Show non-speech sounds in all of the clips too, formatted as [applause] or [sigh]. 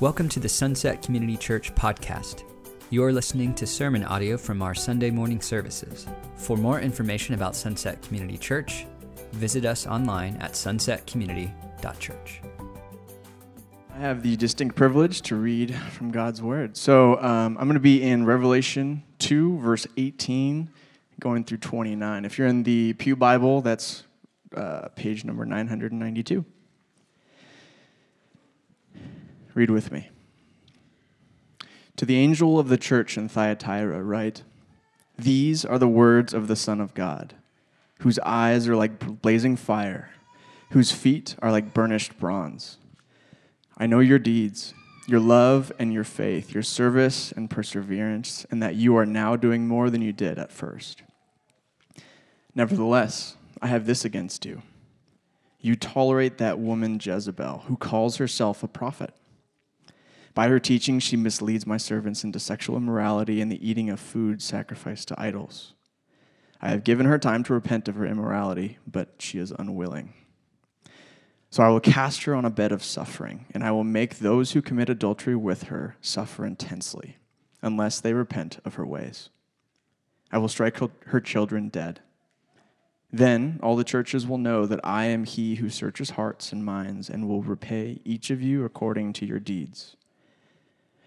Welcome to the Sunset Community Church podcast. You're listening to sermon audio from our Sunday morning services. For more information about Sunset Community Church, visit us online at sunsetcommunity.church. I have the distinct privilege to read from God's Word. So um, I'm going to be in Revelation 2, verse 18, going through 29. If you're in the Pew Bible, that's uh, page number 992. Read with me. To the angel of the church in Thyatira, write These are the words of the Son of God, whose eyes are like blazing fire, whose feet are like burnished bronze. I know your deeds, your love and your faith, your service and perseverance, and that you are now doing more than you did at first. Nevertheless, I have this against you. You tolerate that woman Jezebel, who calls herself a prophet. By her teaching, she misleads my servants into sexual immorality and the eating of food sacrificed to idols. I have given her time to repent of her immorality, but she is unwilling. So I will cast her on a bed of suffering, and I will make those who commit adultery with her suffer intensely, unless they repent of her ways. I will strike her children dead. Then all the churches will know that I am he who searches hearts and minds, and will repay each of you according to your deeds.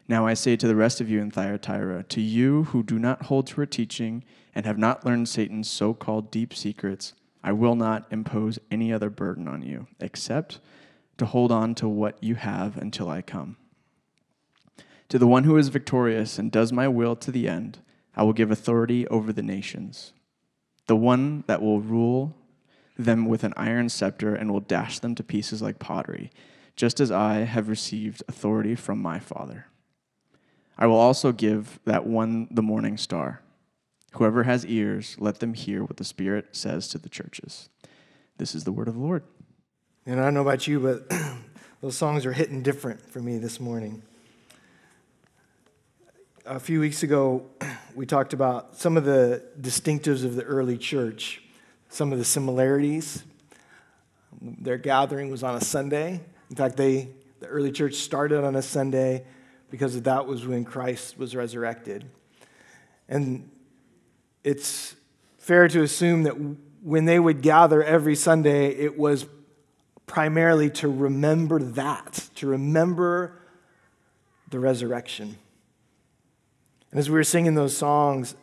Now I say to the rest of you in Thyatira, to you who do not hold to her teaching and have not learned Satan's so called deep secrets, I will not impose any other burden on you, except to hold on to what you have until I come. To the one who is victorious and does my will to the end, I will give authority over the nations. The one that will rule them with an iron scepter and will dash them to pieces like pottery, just as I have received authority from my Father. I will also give that one the morning star. Whoever has ears, let them hear what the Spirit says to the churches. This is the word of the Lord. And I don't know about you, but [clears throat] those songs are hitting different for me this morning. A few weeks ago, [clears throat] we talked about some of the distinctives of the early church, some of the similarities. Their gathering was on a Sunday. In fact, they, the early church started on a Sunday because that was when Christ was resurrected. And it's fair to assume that when they would gather every Sunday, it was primarily to remember that, to remember the resurrection. And as we were singing those songs,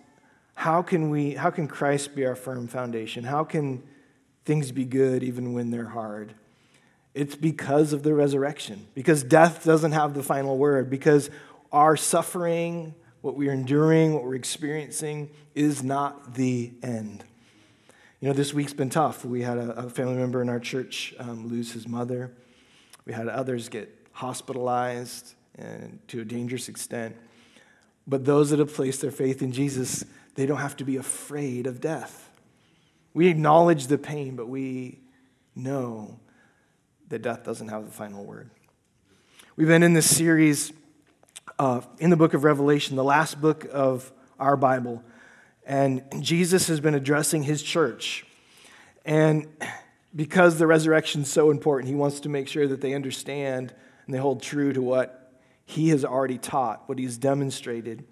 how can we how can Christ be our firm foundation? How can things be good even when they're hard? It's because of the resurrection, because death doesn't have the final word, because our suffering, what we're enduring, what we're experiencing, is not the end. You know, this week's been tough. We had a, a family member in our church um, lose his mother. We had others get hospitalized and to a dangerous extent. But those that have placed their faith in Jesus, they don't have to be afraid of death. We acknowledge the pain, but we know that death doesn't have the final word. We've been in this series uh, in the book of Revelation, the last book of our Bible, and Jesus has been addressing his church. And because the resurrection is so important, he wants to make sure that they understand and they hold true to what he has already taught, what he's demonstrated.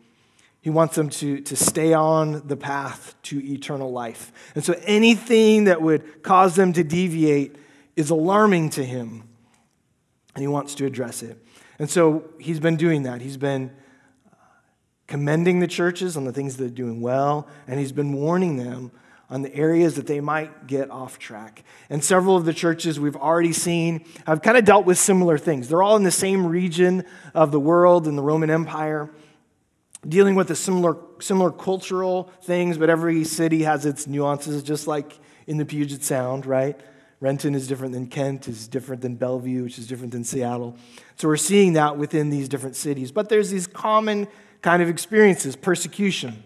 He wants them to, to stay on the path to eternal life. And so anything that would cause them to deviate is alarming to him, and he wants to address it. And so he's been doing that. He's been uh, commending the churches on the things that are doing well, and he's been warning them on the areas that they might get off track. And several of the churches we've already seen have kind of dealt with similar things. They're all in the same region of the world in the Roman Empire, dealing with the similar, similar cultural things, but every city has its nuances, just like in the Puget Sound, right? Renton is different than Kent, is different than Bellevue, which is different than Seattle. So we're seeing that within these different cities. But there's these common kind of experiences persecution.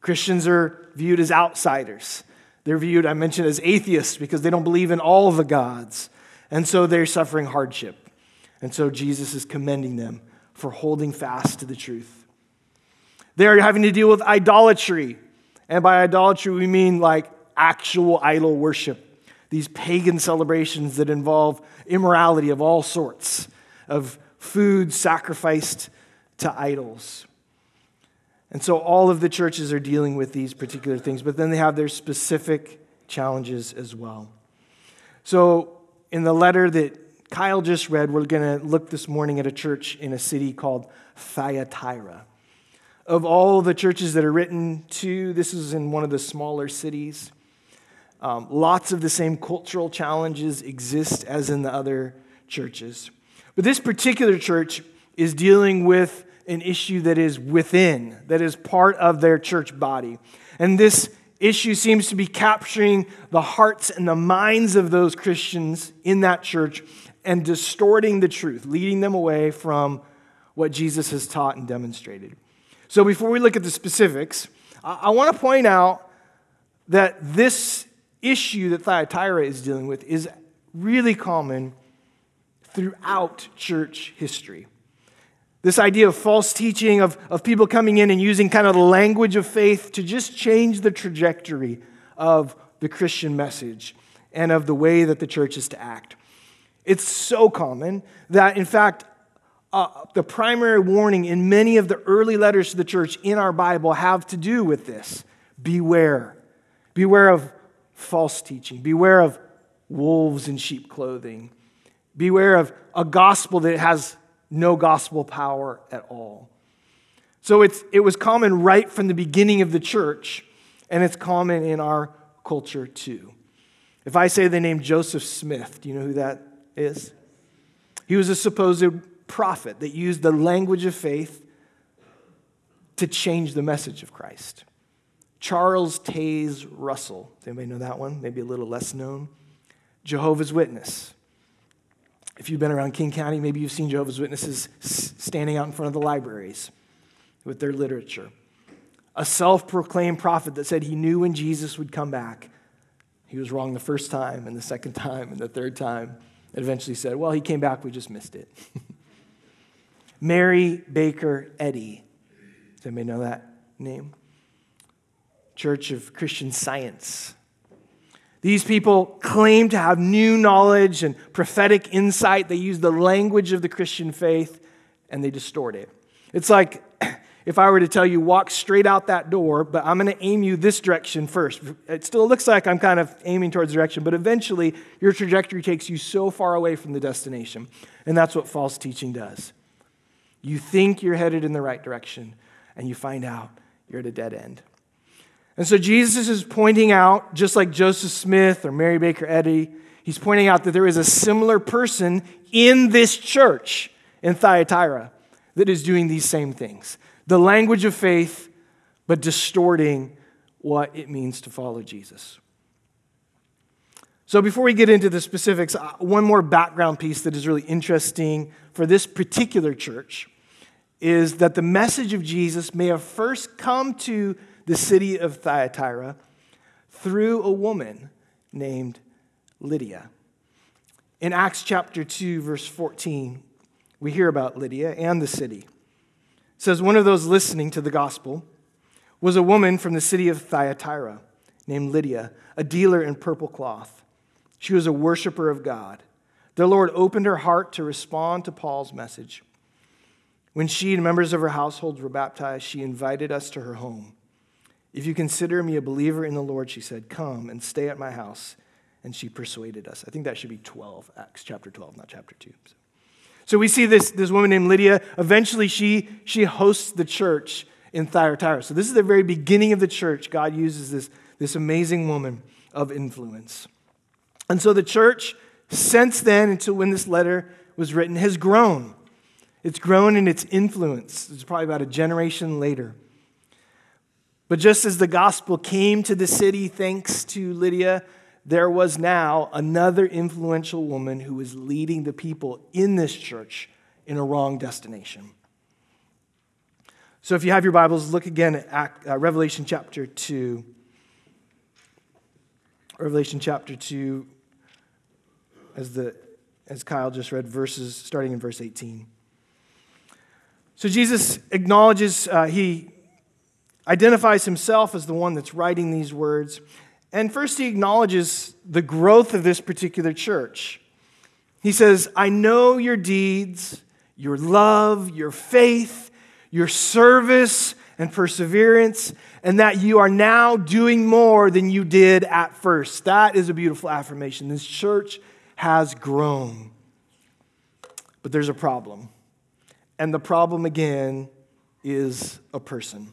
Christians are viewed as outsiders. They're viewed, I mentioned, as atheists because they don't believe in all the gods. And so they're suffering hardship. And so Jesus is commending them for holding fast to the truth. They're having to deal with idolatry. And by idolatry, we mean like actual idol worship these pagan celebrations that involve immorality of all sorts, of food sacrificed to idols. And so all of the churches are dealing with these particular things, but then they have their specific challenges as well. So in the letter that Kyle just read, we're going to look this morning at a church in a city called Thyatira. Of all the churches that are written to, this is in one of the smaller cities. Um, lots of the same cultural challenges exist as in the other churches. But this particular church is dealing with an issue that is within, that is part of their church body. And this issue seems to be capturing the hearts and the minds of those Christians in that church and distorting the truth, leading them away from what Jesus has taught and demonstrated. So, before we look at the specifics, I, want to point out that this issue that Thyatira is dealing with is really common throughout church history. This idea of false teaching, of, of people coming in and using kind of the language of faith to just change the trajectory of the Christian message and of the way that the church is to act. It's so common that, in fact, uh, the primary warning in many of the early letters to the church in our Bible have to do with this beware. Beware of false teaching. Beware of wolves in sheep clothing. Beware of a gospel that has no gospel power at all. So it's, it was common right from the beginning of the church, and it's common in our culture too. If I say the name Joseph Smith, do you know who that is? He was a supposed prophet that used the language of faith to change the message of Christ. Charles Taze Russell. Does anybody know that one? Maybe a little less known. Jehovah's Witness. If you've been around King County, maybe you've seen Jehovah's Witnesses standing out in front of the libraries with their literature. A self proclaimed prophet that said he knew when Jesus would come back. He was wrong the first time, and the second time, and the third time. And eventually said, Well, he came back, we just missed it. [laughs] Mary Baker Eddy. Does anybody know that name? Church of Christian Science. These people claim to have new knowledge and prophetic insight. They use the language of the Christian faith and they distort it. It's like [clears throat] if I were to tell you, walk straight out that door, but I'm going to aim you this direction first. It still looks like I'm kind of aiming towards direction, but eventually your trajectory takes you so far away from the destination. And that's what false teaching does. You think you're headed in the right direction, and you find out you're at a dead end. And so Jesus is pointing out, just like Joseph Smith or Mary Baker Eddy, he's pointing out that there is a similar person in this church in Thyatira that is doing these same things. The language of faith, but distorting what it means to follow Jesus. So, before we get into the specifics, uh, one more background piece that is really interesting for this particular church is that the message of Jesus may have first come to the city of Thyatira through a woman named Lydia. In Acts chapter 2, verse 14, we hear about Lydia and the city. It says, One of those listening to the gospel was a woman from the city of Thyatira named Lydia, a dealer in purple cloth. She was a worshiper of God. The Lord opened her heart to respond to Paul's message. When she and members of her household were baptized, she invited us to her home. If you consider me a believer in the Lord, she said, come and stay at my house. And she persuaded us. I think that should be 12, Acts chapter 12, not chapter 2. So we see this, this woman named Lydia. Eventually, she, she hosts the church in Thyatira. So this is the very beginning of the church. God uses this, this amazing woman of influence. And so the church, since then until when this letter was written, has grown. It's grown in its influence. It's probably about a generation later. But just as the gospel came to the city thanks to Lydia, there was now another influential woman who was leading the people in this church in a wrong destination. So if you have your Bibles, look again at uh, Revelation chapter 2. Revelation chapter 2, as, the, as Kyle just read, verses starting in verse 18. So Jesus acknowledges, uh, he identifies himself as the one that's writing these words. And first, he acknowledges the growth of this particular church. He says, I know your deeds, your love, your faith, your service, and perseverance, and that you are now doing more than you did at first. That is a beautiful affirmation. This church has grown. But there's a problem. And the problem, again, is a person.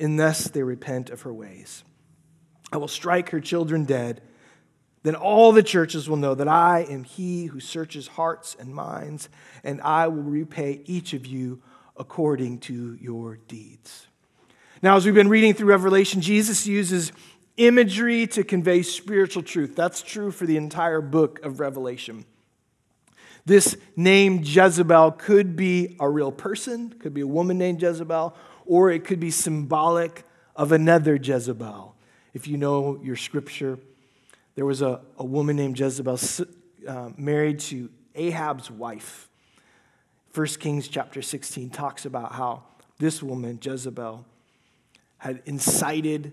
unless they repent of her ways. I will strike her children dead. Then all the churches will know that I am he who searches hearts and minds, and I will repay each of you according to your deeds. Now, as we've been reading through Revelation, Jesus uses imagery to convey spiritual truth. That's true for the entire book of Revelation. This name Jezebel could be a real person, could be a woman named Jezebel, or it could be symbolic of another Jezebel. If you know your scripture, there was a, a woman named Jezebel uh, married to Ahab's wife. 1 Kings chapter 16 talks about how this woman, Jezebel, had incited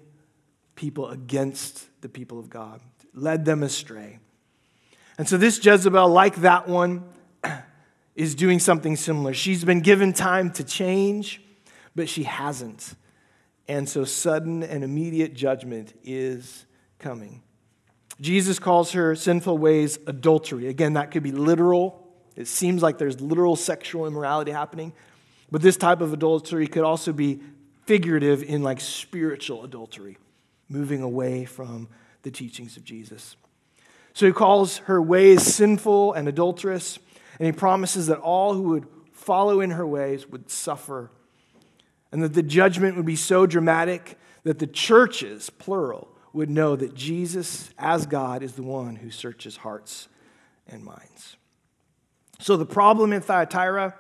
people against the people of God, led them astray. And so, this Jezebel, like that one, [clears throat] is doing something similar. She's been given time to change, but she hasn't. And so, sudden and immediate judgment is coming. Jesus calls her sinful ways adultery. Again, that could be literal it seems like there's literal sexual immorality happening, but this type of adultery could also be figurative in like spiritual adultery, moving away from the teachings of Jesus. So he calls her ways sinful and adulterous, and he promises that all who would follow in her ways would suffer, and that the judgment would be so dramatic that the churches, plural, would know that Jesus, as God, is the one who searches hearts and minds. So the problem in Thyatira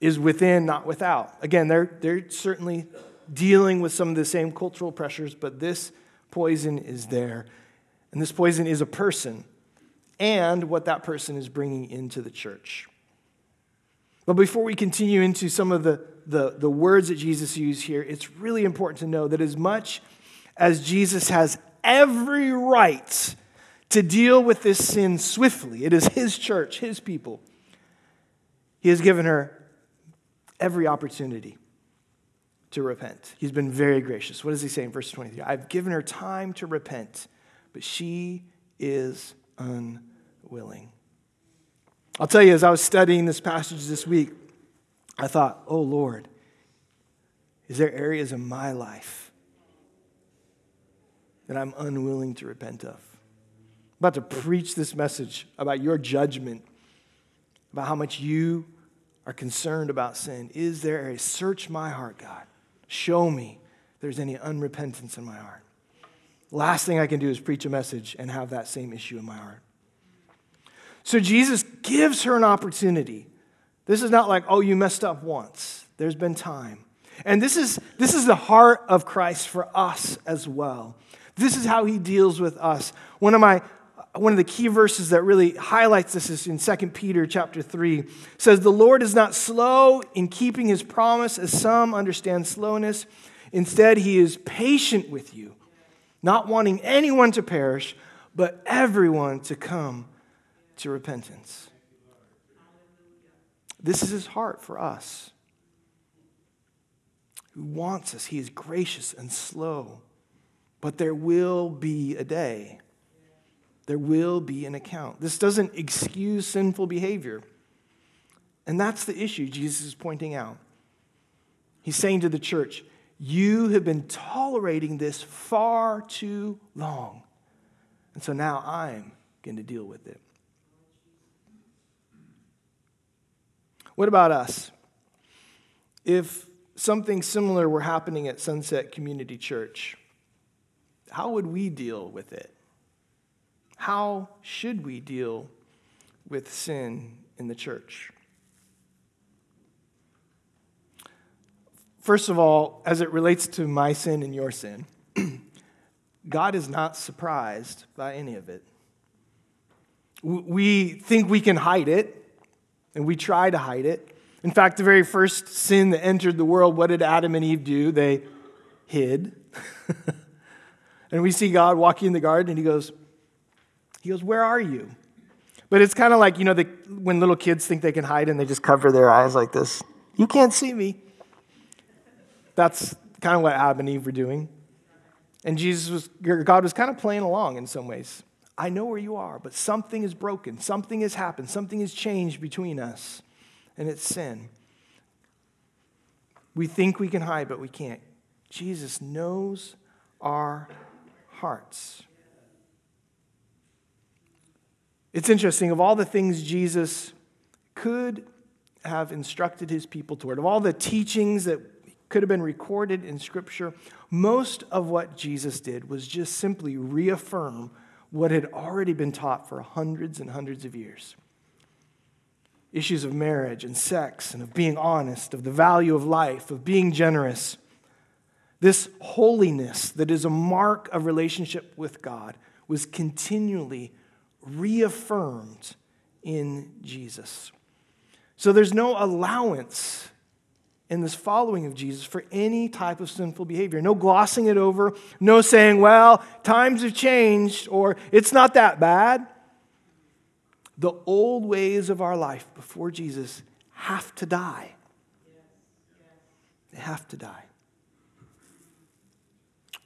is within, not without. Again, they're, they're certainly dealing with some of the same cultural pressures, but this poison is there. And this poison is a person and what that person is bringing into the church. But before we continue into some of the, the, the words that Jesus used here, it's really important to know that as much as Jesus has every right to deal with this sin swiftly. It is His church, His people. He has given her every opportunity to repent. He's been very gracious. What does he say in verse 23? I've given her time to repent, but she is unwilling. I'll tell you, as I was studying this passage this week, I thought, oh Lord, is there areas in my life that I'm unwilling to repent of? I'm about to preach this message about your judgment, about how much you are concerned about sin. Is there a search my heart, God? Show me if there's any unrepentance in my heart. Last thing I can do is preach a message and have that same issue in my heart. So Jesus gives her an opportunity. This is not like, oh, you messed up once. There's been time. And this is, this is the heart of Christ for us as well. This is how he deals with us. One of my one of the key verses that really highlights this is in 2 Peter chapter 3. It says, The Lord is not slow in keeping his promise, as some understand slowness. Instead, he is patient with you, not wanting anyone to perish, but everyone to come to repentance. This is his heart for us. Who wants us? He is gracious and slow. But there will be a day there will be an account. This doesn't excuse sinful behavior. And that's the issue Jesus is pointing out. He's saying to the church, You have been tolerating this far too long. And so now I'm going to deal with it. What about us? If something similar were happening at Sunset Community Church, how would we deal with it? How should we deal with sin in the church. First of all, as it relates to my sin and your sin, [clears throat] God is not surprised by any of it. We think we can hide it, and we try to hide it. In fact, the very first sin that entered the world, what did Adam and Eve do? They hid. [laughs] and we see God walking in the garden, and he goes, he goes, Where are you? But it's kind of like, you know, the, when little kids think they can hide and they just cover their eyes like this. You can't see me. That's kind of what Adam and Eve were doing. And Jesus was, God was kind of playing along in some ways. I know where you are, but something is broken. Something has happened. Something has changed between us, and it's sin. We think we can hide, but we can't. Jesus knows our hearts. It's interesting, of all the things Jesus could have instructed his people toward, of all the teachings that could have been recorded in Scripture, most of what Jesus did was just simply reaffirm what had already been taught for hundreds and hundreds of years. Issues of marriage and sex and of being honest, of the value of life, of being generous. This holiness that is a mark of relationship with God was continually reaffirmed in Jesus. So there's no allowance in this following of Jesus for any type of sinful behavior. No glossing it over, no saying, well, times have changed or it's not that bad. The old ways of our life before Jesus have to die. They have to die.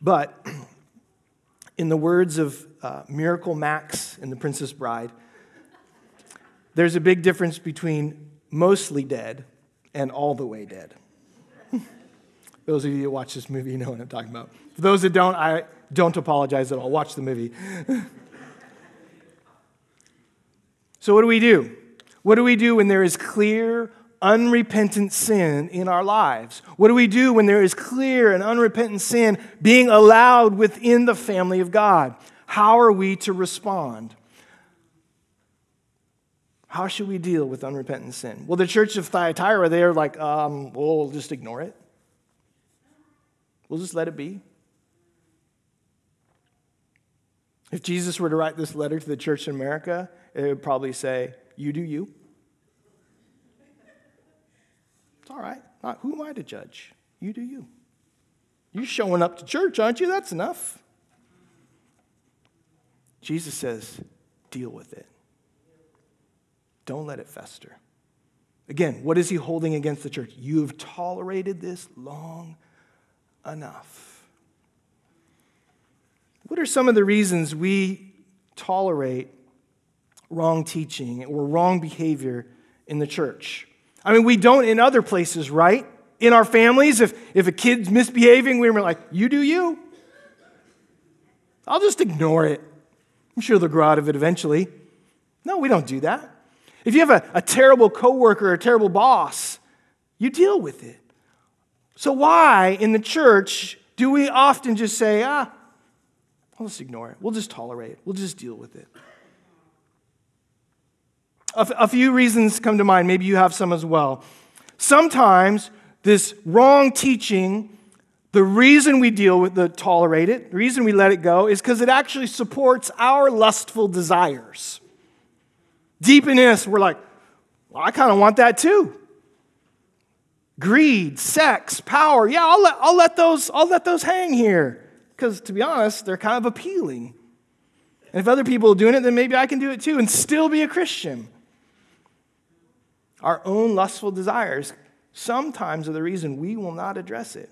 But [clears throat] in the words of uh, Miracle Max in The Princess Bride, there's a big difference between mostly dead and all the way dead. [laughs] those of you who watch this movie know what I'm talking about. For those that don't, I don't apologize at all. Watch the movie. [laughs] so, what do we do? What do we do when there is clear, unrepentant sin in our lives? What do we do when there is clear and unrepentant sin being allowed within the family of God? How are we to respond? How should we deal with unrepentant sin? Well, the church of Thyatira, they're like, um, we'll just ignore it. We'll just let it be. If Jesus were to write this letter to the church in America, it would probably say, You do you. It's all right. Not, who am I to judge? You do you. You're showing up to church, aren't you? That's enough. Jesus says, Deal with it. Don't let it fester. Again, what is he holding against the church? You have tolerated this long enough. What are some of the reasons we tolerate wrong teaching or wrong behavior in the church? I mean, we don't in other places, right? In our families, if, if a kid's misbehaving, we're like, you do you. I'll just ignore it. I'm sure they'll grow out of it eventually. No, we don't do that. If you have a, a terrible coworker or a terrible boss, you deal with it. So, why in the church do we often just say, ah, I'll just ignore it. We'll just tolerate it. We'll just deal with it. A, f- a few reasons come to mind. Maybe you have some as well. Sometimes this wrong teaching, the reason we deal with the tolerate it, the reason we let it go, is because it actually supports our lustful desires. Deep in us, we're like, well, I kind of want that too. Greed, sex, power. Yeah, I'll let, I'll let, those, I'll let those hang here. Because to be honest, they're kind of appealing. And if other people are doing it, then maybe I can do it too and still be a Christian. Our own lustful desires sometimes are the reason we will not address it.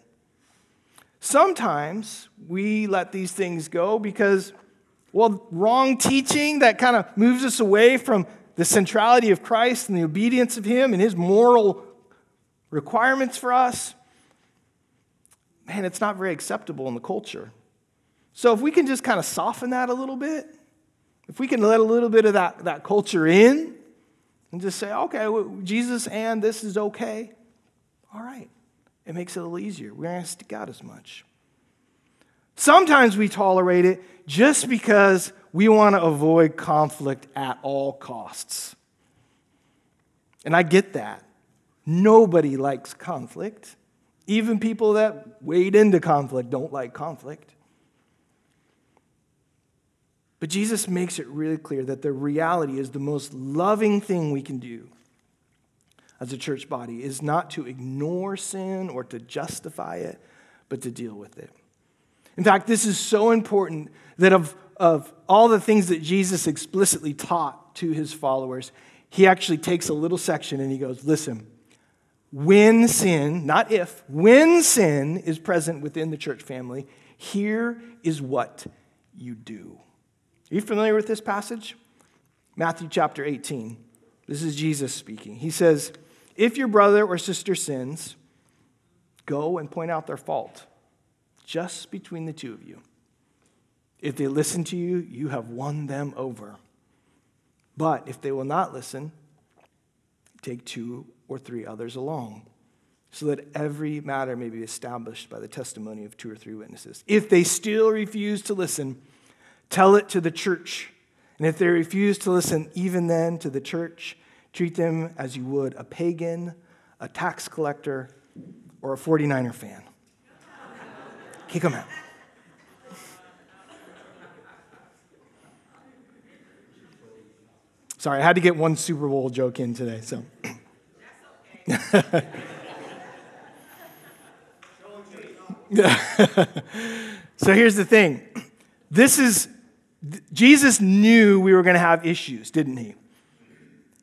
Sometimes we let these things go because well, wrong teaching that kind of moves us away from the centrality of Christ and the obedience of Him and His moral requirements for us, man, it's not very acceptable in the culture. So if we can just kind of soften that a little bit, if we can let a little bit of that, that culture in and just say, okay, well, Jesus and this is okay, all right. It makes it a little easier. We don't have to stick out as much. Sometimes we tolerate it just because we want to avoid conflict at all costs. And I get that. Nobody likes conflict. Even people that wade into conflict don't like conflict. But Jesus makes it really clear that the reality is the most loving thing we can do as a church body is not to ignore sin or to justify it, but to deal with it. In fact, this is so important that of, of all the things that Jesus explicitly taught to his followers, he actually takes a little section and he goes, Listen, when sin, not if, when sin is present within the church family, here is what you do. Are you familiar with this passage? Matthew chapter 18. This is Jesus speaking. He says, If your brother or sister sins, go and point out their fault just between the two of you. If they listen to you, you have won them over. But if they will not listen, take two or three others along, so that every matter may be established by the testimony of two or three witnesses. If they still refuse to listen, tell it to the church. And if they refuse to listen, even then to the church, treat them as you would a pagan, a tax collector, or a 49er fan. Kick them out. Sorry, I had to get one Super Bowl joke in today, so. [laughs] so here's the thing. This is, Jesus knew we were going to have issues, didn't he?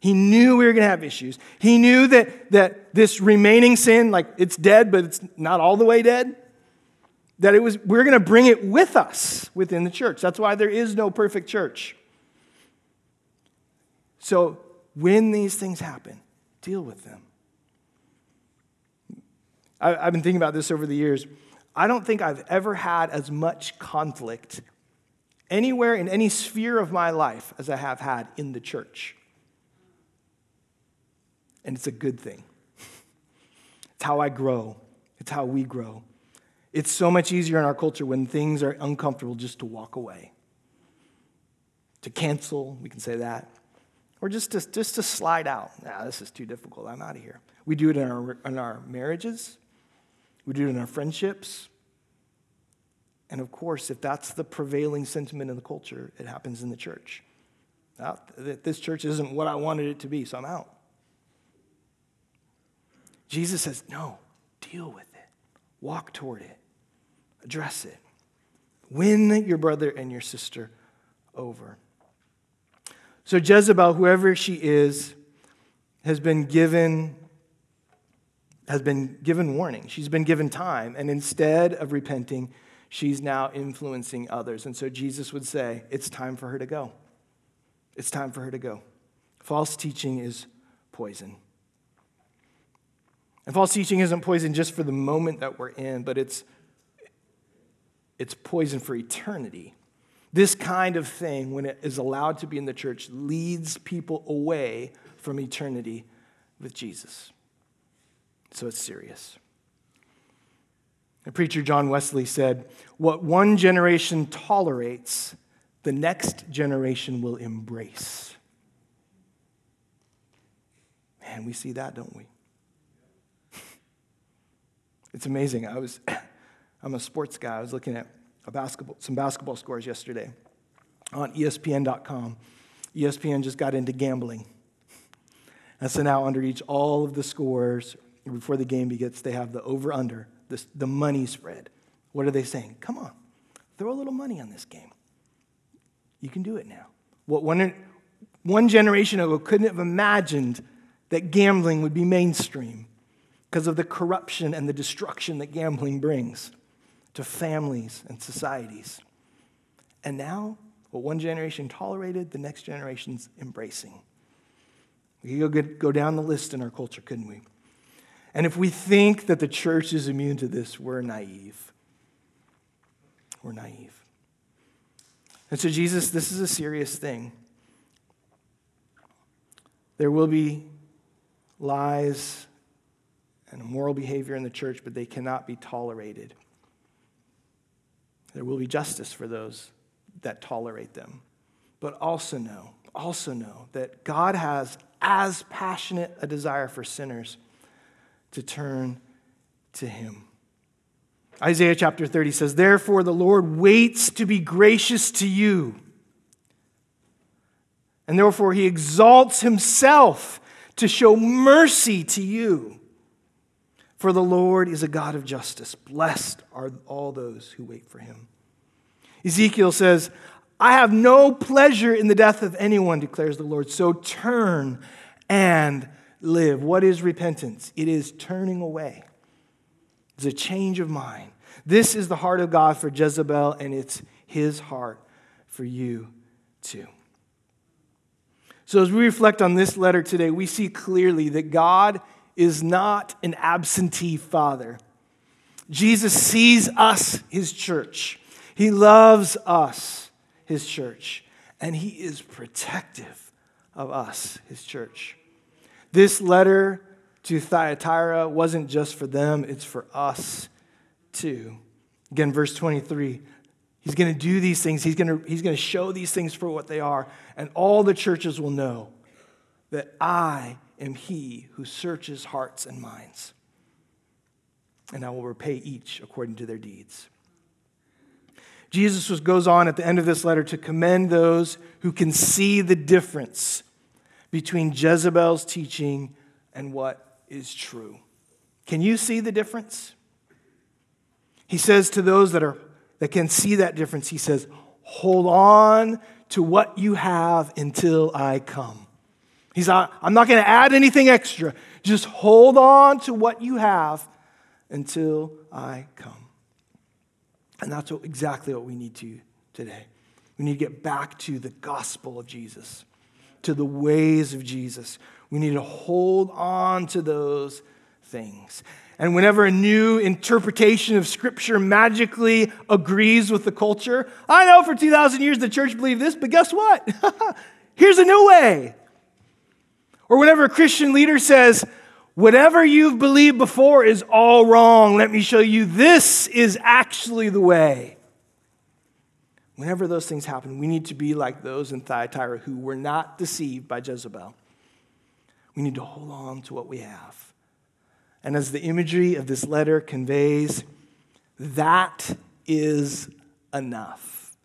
He knew we were going to have issues. He knew that, that this remaining sin, like it's dead, but it's not all the way dead that it was we're going to bring it with us within the church. That's why there is no perfect church. So when these things happen, deal with them. I, I've been thinking about this over the years. I don't think I've ever had as much conflict anywhere in any sphere of my life as I have had in the church. And it's a good thing. [laughs] It's how I grow, it's how we grow. It's so much easier in our culture when things are uncomfortable just to walk away, to cancel, we can say that, or just to, just to slide out. Nah, this is too difficult. I'm out of here. We do it in our, in our marriages, we do it in our friendships. And of course, if that's the prevailing sentiment in the culture, it happens in the church. Now, this church isn't what I wanted it to be, so I'm out. Jesus says, no, deal with it, walk toward it. Address it. Win your brother and your sister over. So, Jezebel, whoever she is, has been given has been given warning. She's been given time. And instead of repenting, she's now influencing others. And so Jesus would say, It's time for her to go. It's time for her to go. False teaching is poison. And false teaching isn't poison just for the moment that we're in, but it's it's poison for eternity. This kind of thing, when it is allowed to be in the church, leads people away from eternity with Jesus. So it's serious. The preacher John Wesley said, What one generation tolerates, the next generation will embrace. Man, we see that, don't we? [laughs] it's amazing. I was. I'm a sports guy. I was looking at basketball, some basketball scores yesterday on ESPN.com. ESPN just got into gambling. And so now, under each all of the scores, before the game begins, they have the over under, the money spread. What are they saying? Come on, throw a little money on this game. You can do it now. What one, one generation ago couldn't have imagined that gambling would be mainstream because of the corruption and the destruction that gambling brings to families and societies. And now, what one generation tolerated, the next generation's embracing. We could go, down the list in our culture, couldn't we? And if we think that the church is immune to this, we're naive. We're naive. And so, Jesus, this is a serious thing. There will be lies and immoral behavior in the church, but they cannot be tolerated. There will be justice for those that tolerate them. But also know, also know that God has as passionate a desire for sinners to turn to him. Isaiah chapter 30 says, Therefore, the Lord waits to be gracious to you. And therefore, he exalts himself to show mercy to you. For the Lord is a God of justice. Blessed are all those who wait for him. Ezekiel says, I have no pleasure in the death of anyone, declares the Lord. So turn and live. What is repentance? It is turning away, it's a change of mind. This is the heart of God for Jezebel, and it's his heart for you too. So, as we reflect on this letter today, we see clearly that God is not an absentee father. Jesus sees us, his church. He loves us, his church. And he is protective of us, his church. This letter to Thyatira wasn't just for them, it's for us too. Again, verse 23 He's going to do these things. He's going to, he's going to show these things for what they are. And all the churches will know that I am he who searches hearts and minds. And I will repay each according to their deeds. Jesus was, goes on at the end of this letter to commend those who can see the difference between Jezebel's teaching and what is true. Can you see the difference? He says to those that are that can see that difference, he says, Hold on to what you have until I come. He's not, I'm not going to add anything extra. Just hold on to what you have until I come. And that's what, exactly what we need to today. We need to get back to the gospel of Jesus, to the ways of Jesus. We need to hold on to those things. And whenever a new interpretation of Scripture magically agrees with the culture, I know for 2,000 years the church believed this, but guess what? [laughs] Here's a new way. Or whenever a Christian leader says, whatever you've believed before is all wrong, let me show you this is actually the way. Whenever those things happen, we need to be like those in Thyatira who were not deceived by Jezebel. We need to hold on to what we have. And as the imagery of this letter conveys, that is enough.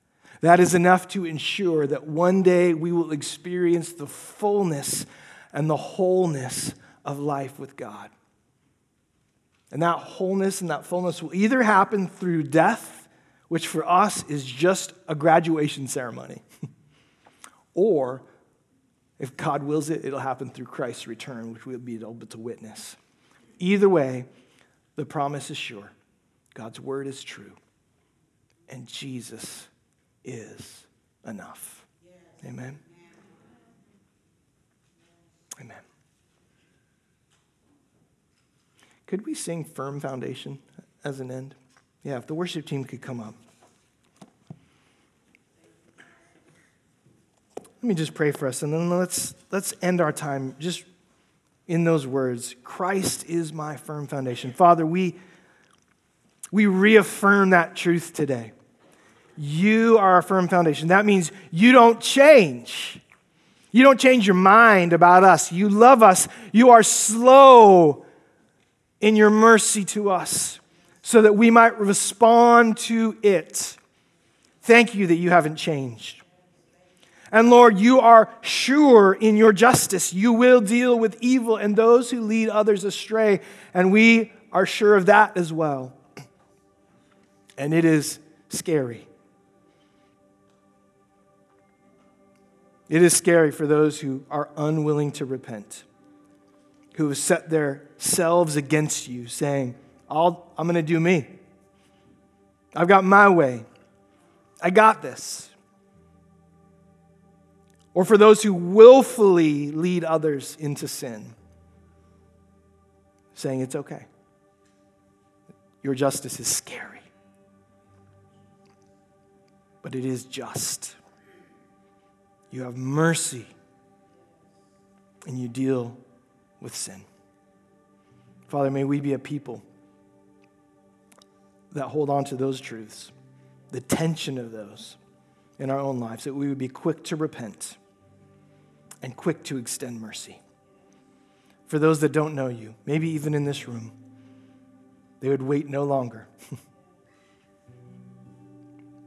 That is enough to ensure that one day we will experience the fullness and the wholeness of life with God. And that wholeness and that fullness will either happen through death, which for us is just a graduation ceremony, [laughs] or if God wills it, it'll happen through Christ's return, which we'll be able to witness. Either way, the promise is sure. God's word is true. And Jesus is enough. Amen. Amen. Could we sing Firm Foundation as an end? Yeah, if the worship team could come up. Let me just pray for us and then let's let's end our time just in those words Christ is my firm foundation. Father, we, we reaffirm that truth today. You are our firm foundation. That means you don't change. You don't change your mind about us. You love us. You are slow in your mercy to us so that we might respond to it. Thank you that you haven't changed. And Lord, you are sure in your justice. You will deal with evil and those who lead others astray. And we are sure of that as well. And it is scary. It is scary for those who are unwilling to repent, who have set their selves against you, saying, i am going to do me. I've got my way. I got this or for those who willfully lead others into sin, saying it's okay. Your justice is scary, but it is just. You have mercy and you deal with sin. Father, may we be a people that hold on to those truths, the tension of those in our own lives, that we would be quick to repent and quick to extend mercy. for those that don't know you, maybe even in this room, they would wait no longer. [laughs]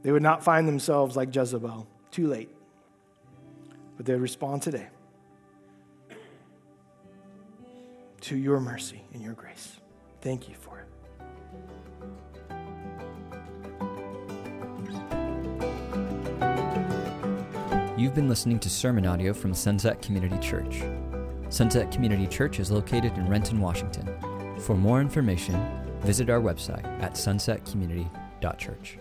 they would not find themselves like Jezebel, too late, but they respond today to your mercy and your grace. Thank you for it. You've been listening to sermon audio from Sunset Community Church. Sunset Community Church is located in Renton, Washington. For more information, visit our website at sunsetcommunity.church.